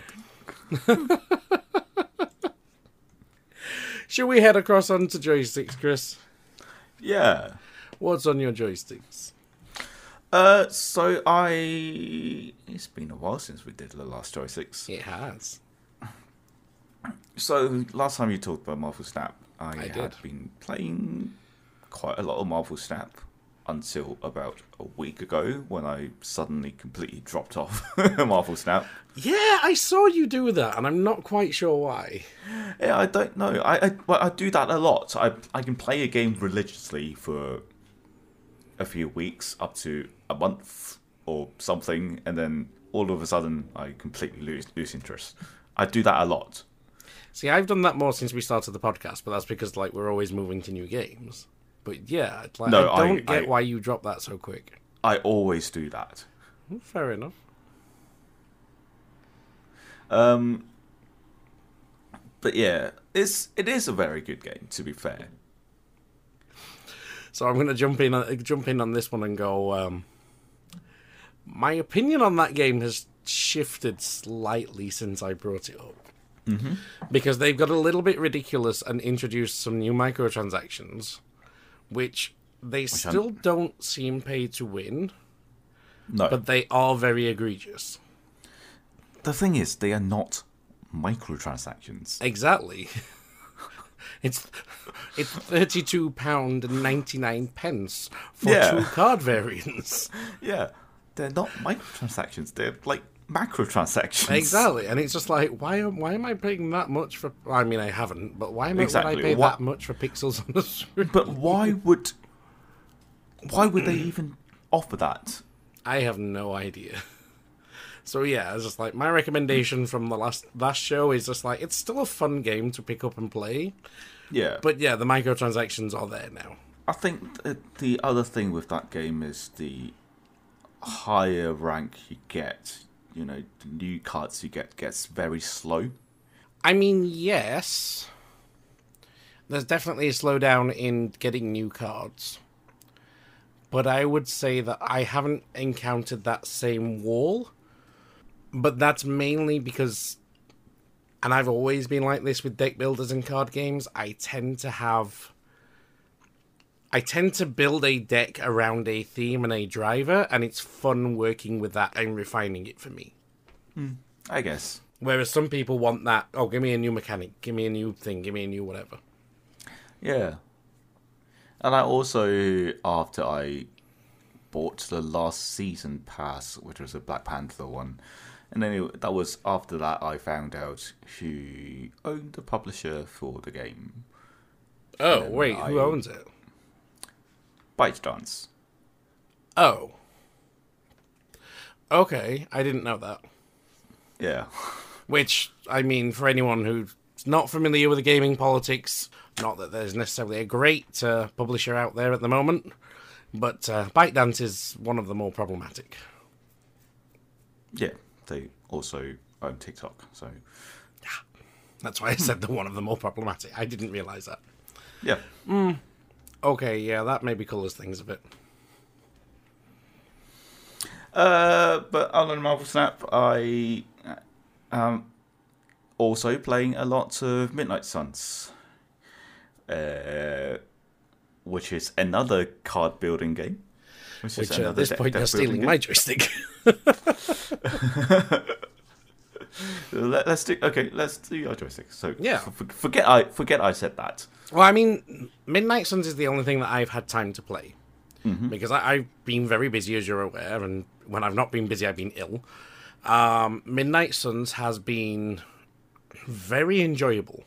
A: Should we head across onto joysticks, Chris?
C: Yeah.
A: What's on your joysticks?
C: Uh, so I. It's been a while since we did the last joysticks.
A: It has.
C: So last time you talked about Marvel Snap, I,
A: I
C: had
A: did.
C: been playing quite a lot of Marvel Snap until about a week ago when I suddenly completely dropped off Marvel Snap.
A: Yeah, I saw you do that, and I'm not quite sure why.
C: Yeah, I don't know. I I, well, I do that a lot. I I can play a game religiously for a few weeks, up to a month or something, and then all of a sudden I completely lose lose interest. I do that a lot.
A: See, I've done that more since we started the podcast, but that's because like we're always moving to new games. But yeah, like,
C: No,
A: I don't
C: I-
A: get
C: I-
A: why you drop that so quick.
C: I always do that.
A: Fair enough.
C: Um, but yeah, it's it is a very good game. To be fair,
A: So I'm going to jump in, jump in on this one and go. Um, my opinion on that game has shifted slightly since I brought it up. Mm-hmm. Because they've got a little bit ridiculous and introduced some new microtransactions, which they
C: I'm-
A: still don't seem paid to win,
C: no.
A: but they are very egregious.
C: the thing is, they are not microtransactions.
A: Exactly. It's it's thirty two pound and ninety nine pence for
C: Yeah.
A: two card variants.
C: Yeah, they're not microtransactions. They're like macrotransactions.
A: Exactly, and it's just like, why am why am I paying that much for? I mean, I haven't, but why am I, would I pay
C: what-
A: that much for pixels on the screen?
C: But why would why would they even offer that?
A: I have no idea. So yeah, it's just like my recommendation from the last last show is just like it's still a fun game to pick up and play,
C: Yeah,
A: but yeah, the microtransactions are there now.
C: I think th- the other thing with that game is the higher rank you get, you know, the new cards you get gets very slow.
A: I mean, yes, there's definitely a slowdown in getting new cards, but I would say that I haven't encountered that same wall. But that's mainly because, and I've always been like this with deck builders and card games. I tend to have. I tend to build a deck around a theme and a driver, and it's fun working with that and refining it for me. Hmm.
C: I guess.
A: Whereas some people want that, oh, give me a new mechanic, give me a new thing, give me a new whatever.
C: Yeah. And I also, after I bought the last season pass, which was a Black Panther one, and then it, that was after that I found out who owned the publisher for the game,
A: Oh,
C: And
A: wait, who owns it?
C: ByteDance.
A: Oh. Okay, I didn't know that.
C: Yeah.
A: Which, I mean, for anyone who's not familiar with the gaming politics, not that there's necessarily a great uh, publisher out there at the moment, but uh, ByteDance is one of the more problematic.
C: Yeah. They also own TikTok, so yeah,
A: That's why I said they're one of the more problematic. I didn't realize that.
C: yeah.
A: Okay, yeah, that maybe colours things a bit.
C: Uh, but other than Marvel Snap, I um also playing a lot of Midnight Suns, uh, which is another card building game. Which, is
A: Which uh, at this point you're stealing my joystick.
C: Let, us do okay. Let's do your joystick. So
A: Yeah.
C: f- forget I forget I said that.
A: Well, I mean, Midnight Suns is the only thing that I've had time to play. Because I, I've been very busy, as you're aware, and when I've not been busy, I've been ill. Um, Midnight Suns has been very enjoyable.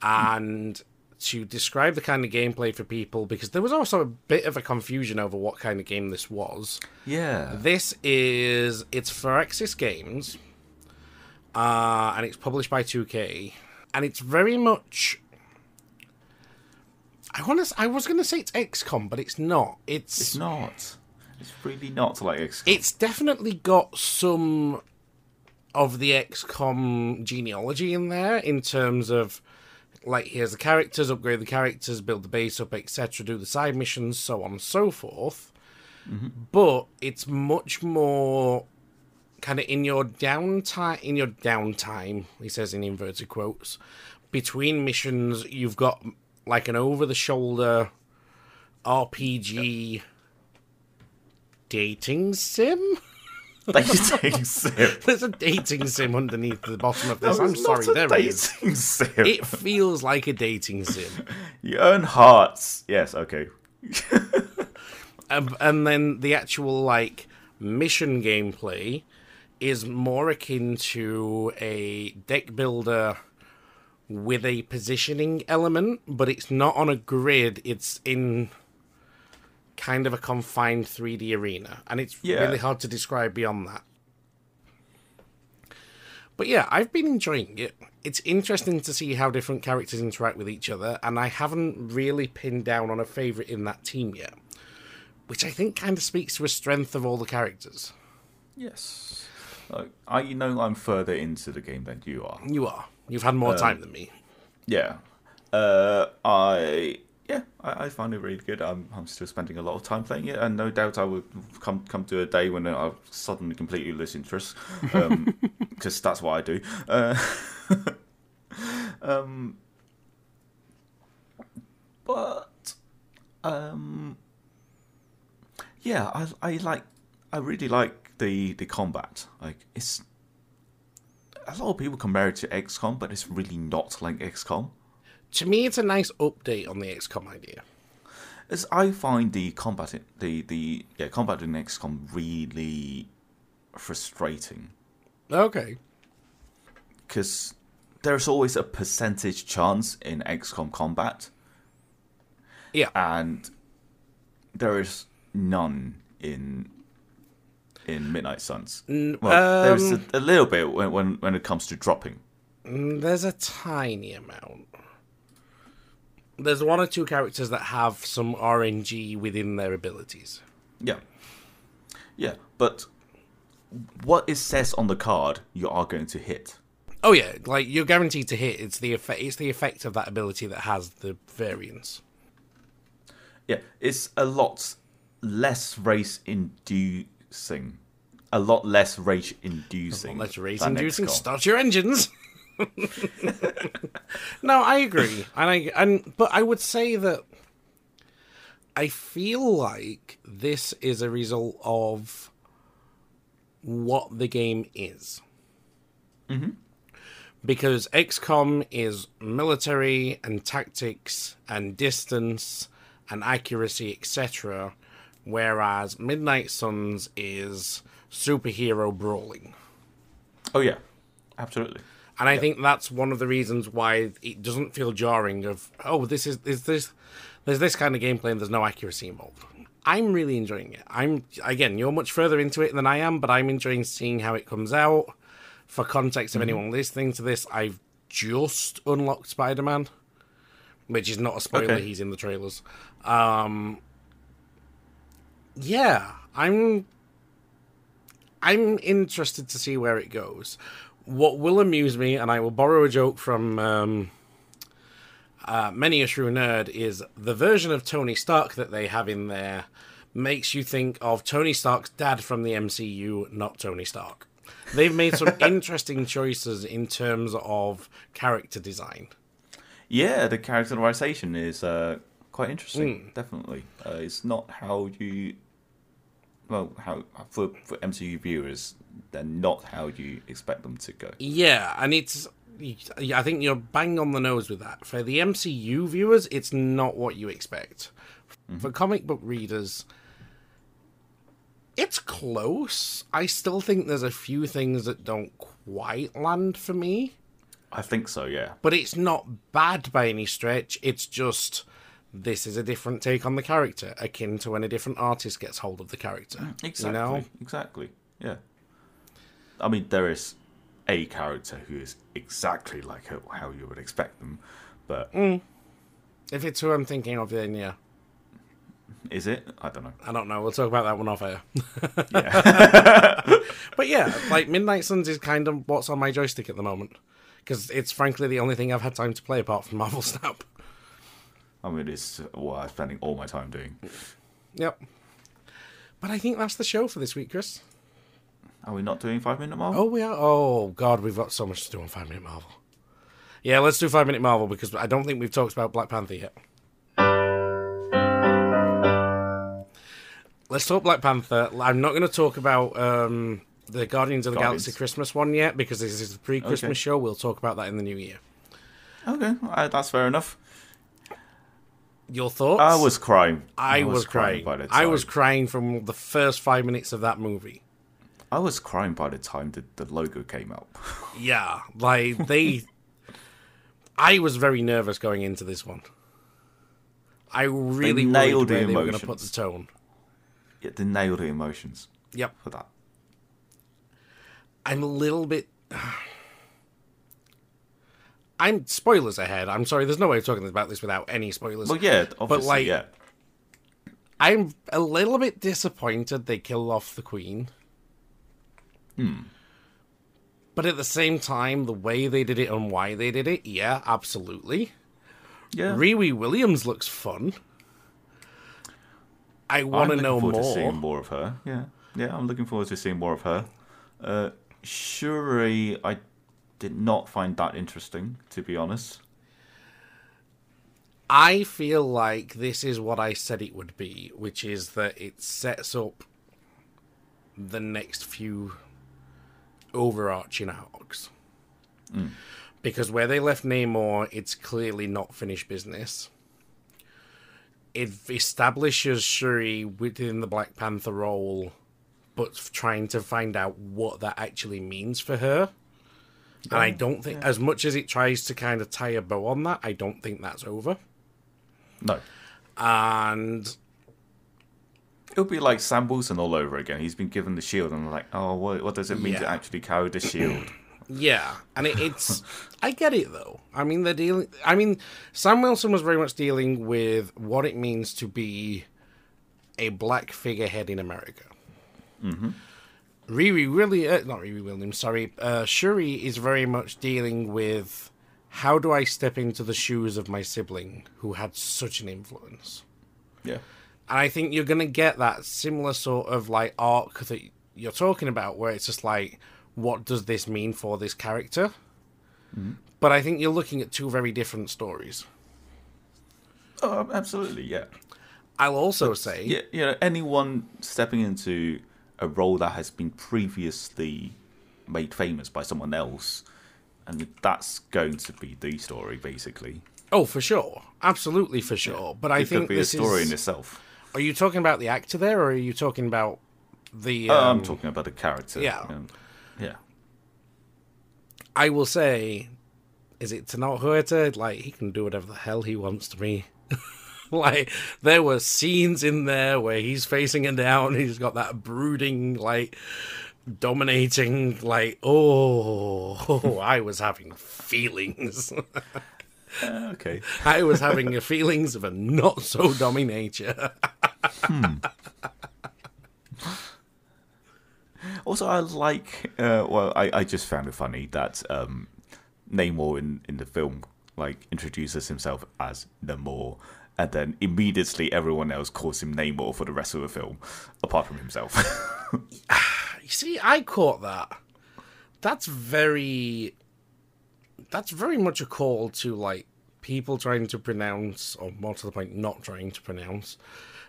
A: And to describe the kind of gameplay for people, because there was also a bit of a confusion over what kind of game this was.
C: Yeah.
A: This is it's Firaxis Games, uh, and it's published by 2K, and it's very much. I want to. I was going to say it's XCOM, but it's not. It's
C: It's not. It's really not like XCOM.
A: it's definitely got some of the XCOM genealogy in there in terms of like here's the characters, upgrade the characters, build the base up, etc., do the side missions, so on and so forth. Mm-hmm. But it's much more kind of in your downtime. In your downtime, he says in inverted quotes, between missions, you've got like an over-the-shoulder RPG dating sim.
C: dating sim.
A: There's a dating sim underneath the bottom of
C: No,
A: this. I'm sorry, there is.
C: dating sim.
A: It feels like a dating sim.
C: You earn hearts. Yes. Okay.
A: Um, and then the actual like mission gameplay is more akin to a deck builder with a positioning element, but it's not on a grid. It's in kind of a confined 3D arena, and it's
C: Yeah.
A: really hard to describe beyond that. But yeah, I've been enjoying it. It's interesting to see how different characters interact with each other, and I haven't really pinned down on a favourite in that team yet. Which I think kind of speaks to a strength of all the characters.
C: Yes. Like, I you know I'm further into the game than you are.
A: You are. You've had more time than me.
C: Yeah. Uh, I yeah, I, I find it really good. I'm I'm still spending a lot of time playing it, and no doubt I would come come to a day when I suddenly completely lose interest, because that's what I do. Uh, um, but um, yeah, I I like I really like the the combat. Like it's a lot of people compare it to XCOM, but it's really not like XCOM.
A: To me, it's a nice update on the XCOM idea.
C: As I find the combat in, the the yeah combat in XCOM really frustrating
A: Okay.
C: because there's always a percentage chance in XCOM combat,
A: Yeah.
C: and there is none in in Midnight Suns. well, there's a,
A: um,
C: a little bit when, when when it comes to dropping.
A: Mm, There's a tiny amount. There's one or two characters that have some RNG within their abilities.
C: Yeah, yeah, but what it says on the card, you are going to hit.
A: Oh yeah, like you're guaranteed to hit. It's the effect. It's the effect of that ability that has the variance.
C: Yeah, it's a lot less race inducing. A lot less race inducing.
A: Let's race inducing. Start your engines. no, I agree, and I and but I would say that I feel like this is a result of what the game is. Mm-hmm. Because XCOM is military and tactics and distance and accuracy, etc., whereas Midnight Suns is superhero brawling.
C: Oh yeah, absolutely.
A: And I think that's one of the reasons why it doesn't feel jarring of oh this is is this there's this kind of gameplay and there's no accuracy involved. I'm really enjoying it. I'm again, you're much further into it than I am, but I'm enjoying seeing how it comes out. For context of anyone listening to this, I've just unlocked Spider-Man, which is not a spoiler,
C: Okay.
A: he's in the trailers. Um Yeah, I'm I'm interested to see where it goes. What will amuse me, and I will borrow a joke from um, uh, many a true nerd, is the version of Tony Stark that they have in there makes you think of Tony Stark's dad from the MCU, not Tony Stark. They've made some interesting choices in terms of character design.
C: Yeah, the characterization is uh, quite interesting. Definitely, uh, it's not how you. Well, how for for MCU viewers, they're not how you expect them to go.
A: Yeah, and it's. I think you're bang on the nose with that. For the MCU viewers, it's not what you expect. Mm-hmm. For comic book readers, it's close. I still think there's a few things that don't quite land for me,
C: I think so. Yeah.
A: but it's not bad by any stretch. It's just this is a different take on the character, akin to when a different artist gets hold of the character.
C: Exactly.
A: You know?
C: Exactly. Yeah. I mean, there is a character who is exactly like how, how you would expect them, but mm.
A: If it's who I'm thinking of, then yeah.
C: is it? I don't know.
A: I don't know. We'll talk about that one off air.
C: Yeah.
A: But yeah, like Midnight Suns is kind of what's on my joystick at the moment. Because it's frankly the only thing I've had time to play apart from Marvel Snap.
C: I mean, it's what I'm spending all my time doing.
A: Yep. But I think that's the show for this week, Chris.
C: Are we not doing five minute Marvel?
A: Oh, we are. Oh, God, we've got so much to do on Five Minute Marvel. Yeah, let's do Five Minute Marvel because I don't think we've talked about Black Panther yet. Let's talk Black Panther. I'm not going to talk about um, the Guardians of the
C: Guardians.
A: Galaxy Christmas one yet because this is the pre-Christmas
C: Okay.
A: show. We'll talk about that in the new year.
C: Okay, uh, that's fair enough.
A: Your thoughts?
C: I was crying.
A: I, was, crying.
C: by the
A: I was crying from the first five minutes of that movie.
C: I was crying by the time the, the logo came out.
A: Yeah, like they. I was very nervous going into this one. I really
C: nailed the
A: they were going to put
C: emotions.
A: the tone.
C: Yeah, they nailed the emotions
A: Yep,
C: for that.
A: I'm a little bit. I'm spoilers ahead. I'm sorry. There's no way of talking about this without any spoilers.
C: Well, yeah, obviously,
A: like,
C: yeah.
A: I'm a little bit disappointed they kill off the queen.
C: Hmm.
A: But at the same time, the way they did it and why they did it, yeah, absolutely.
C: Yeah.
A: Riri Williams looks fun. I want to know more.
C: To seeing more of her. Yeah, yeah. I'm looking forward to seeing more of her. Uh, Shuri, I did not find that interesting, to be honest.
A: I feel like this is what I said it would be, which is that it sets up the next few overarching arcs. Hmm. Because where they left Namor, it's clearly not finished business. It establishes Shuri within the Black Panther role, but trying to find out what that actually means for her. And I don't think, as much as it tries to kind of tie a bow on that, I don't think that's over.
C: No.
A: And
C: It'll be like Sam Wilson all over again. He's been given the shield, and I'm like, oh, what, what does it mean to actually carry the shield?
A: yeah, and it, it's I get it though. I mean, they're dealing. I mean, Sam Wilson was very much dealing with what it means to be a black figurehead in America. Mm-hmm. Riri really, uh, not Riri Williams. Sorry, uh, Shuri is very much dealing with how do I step into the shoes of my sibling who had such an influence.
C: Yeah.
A: And I think you're gonna get that similar sort of like arc that you're talking about, where it's just like, what does this mean for this character? But I think you're looking at two very different stories.
C: Oh, absolutely, yeah.
A: I'll also say,
C: Yeah, you know, anyone stepping into a role that has been previously made famous by someone else, and that's going to be the story, basically.
A: oh, for sure, absolutely for sure. But I
C: it
A: think
C: could be a story
A: is.
C: in itself.
A: Are you talking about the actor there, or are you talking about the?
C: Uh,
A: Um,
C: I'm talking about the character.
A: yeah.
C: um, yeah.
A: I will say, is it Tenoch Huerta? Like he can do whatever the hell he wants to me. like there were scenes in there where he's facing it down. He's got that brooding, like dominating, like oh, oh I was having feelings.
C: Uh, okay.
A: I was having feelings of a not so dummy nature.
C: Also, I like. Uh, well, I, I just found it funny that um, Namor in, in the film like introduces himself as Namor, and then immediately everyone else calls him Namor for the rest of the film, apart from himself.
A: You see, I caught that. That's very. That's very much a call to like people trying to pronounce, or more to the point, not trying to pronounce,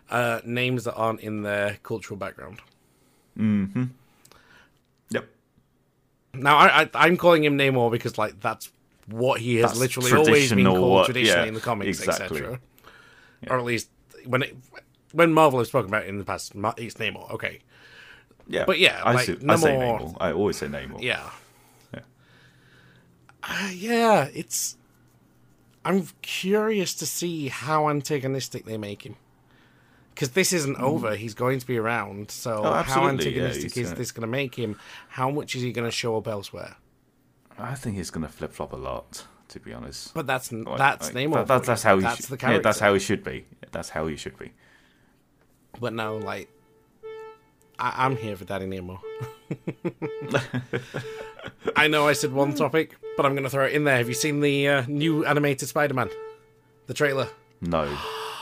A: uh, names that aren't in their cultural background. Hmm.
C: Yep.
A: Now, I, I I'm calling him Namor because like that's what he has
C: That's
A: literally always been called traditionally
C: yeah,
A: in the comics,
C: exactly.
A: etc. Or at least when it when Marvel has spoken about it in the past, it's Namor. Okay,
C: Yeah.
A: But yeah,
C: I,
A: like,
C: say, I say
A: Namor-
C: Namor. I always say Namor.
A: Yeah.
C: Yeah.
A: Uh, yeah, it's. I'm curious to see how antagonistic they make him. Because this isn't over. He's going to be around. So.
C: Oh,
A: how
C: yeah,
A: antagonistic
C: he's,
A: is this going to make him? How much is he going to show up elsewhere?
C: I think he's gonna flip flop a lot, to be honest.
A: But that's
C: Like-
A: that's
C: like,
A: Namor.
C: that- that's, that's how he.
A: That's
C: should,
A: the
C: yeah,
A: character.
C: that's how he should be. That's how he should be.
A: But no, like, I- I'm here for Daddy Nemo. I know I said one topic, but I'm going to throw it in there. Have you seen the uh, new animated Spider-Man? The trailer.
C: No,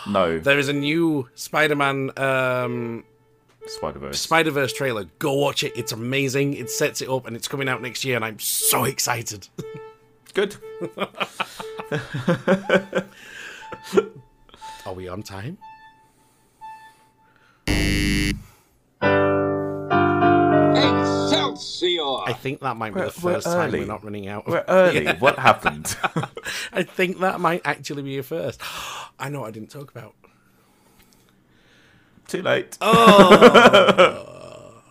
C: no.
A: There is a new Spider-Man um,
C: Spider Verse.
A: Spider-Verse trailer. Go watch it. It's amazing. It sets it up, and it's coming out next year, and I'm so excited.
C: Good.
A: Are we on time?
D: Excelsior!
A: I think that might be
C: We're-
A: the
C: we're
A: first time
C: early.
A: we're not running out.
C: We're early. What happened?
A: I think that might actually be your first. I know what I didn't talk about.
C: Too late.
A: Oh.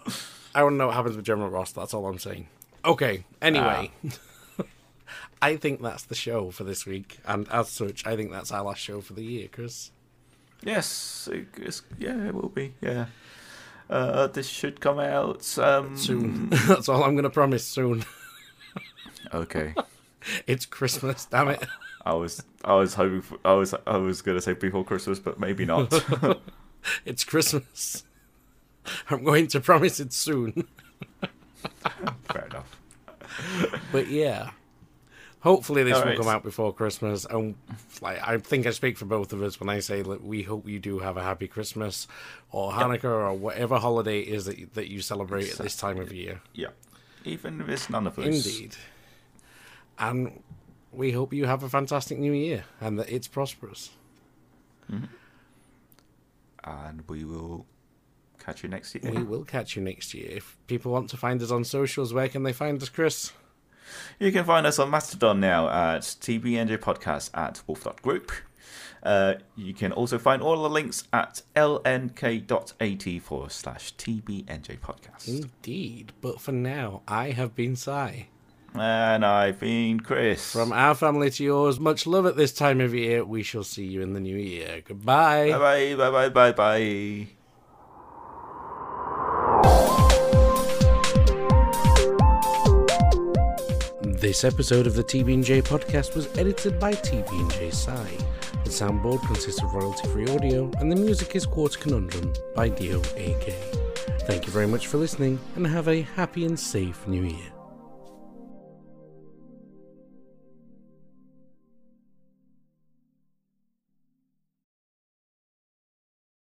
A: I want to know what happens with General Ross. That's all I'm saying. Okay. Anyway, ah. I think that's the show for this week, and as such, I think that's our last show for the year, Chris.
C: Yes. yeah, it will be. Yeah. Uh, this should come out um,
A: Soon. that's all I'm going to promise. Soon.
C: Okay.
A: It's Christmas, damn it.
C: I was I was hoping for, I was I was gonna say before Christmas, but maybe not.
A: It's Christmas. I'm going to promise it soon.
C: Fair enough.
A: But yeah. Hopefully this
C: All
A: will
C: right.
A: come out before Christmas. And like I think I speak for both of us when I say that we hope you do have a happy Christmas or Hanukkah or whatever holiday it is that you, that you celebrate at this time of year.
C: Yeah. Even if it's none of us.
A: Indeed. And we hope you have a fantastic new year and that it's prosperous. Mm-hmm.
C: And we will catch you next year.
A: We will catch you next year. If people want to find us on socials, where can they find us, Chris?
C: You can find us on Mastodon now at TBNJ Podcast at woof.group. Uh, you can also find all the links at lnk.at forward slash TBNJ Podcast.
A: Indeed. But for now, I have been Si.
C: And I've been Chris.
A: From our family to yours, much love at this time of year. We shall see you in the new year. Goodbye.
C: Bye bye, bye bye, bye bye.
A: This episode of the TB&J podcast was edited by TB&J Sai. The soundboard consists of royalty-free audio, and the music is Quartz Conundrum by Dio AK. Thank you very much for listening, and have a happy and safe new year.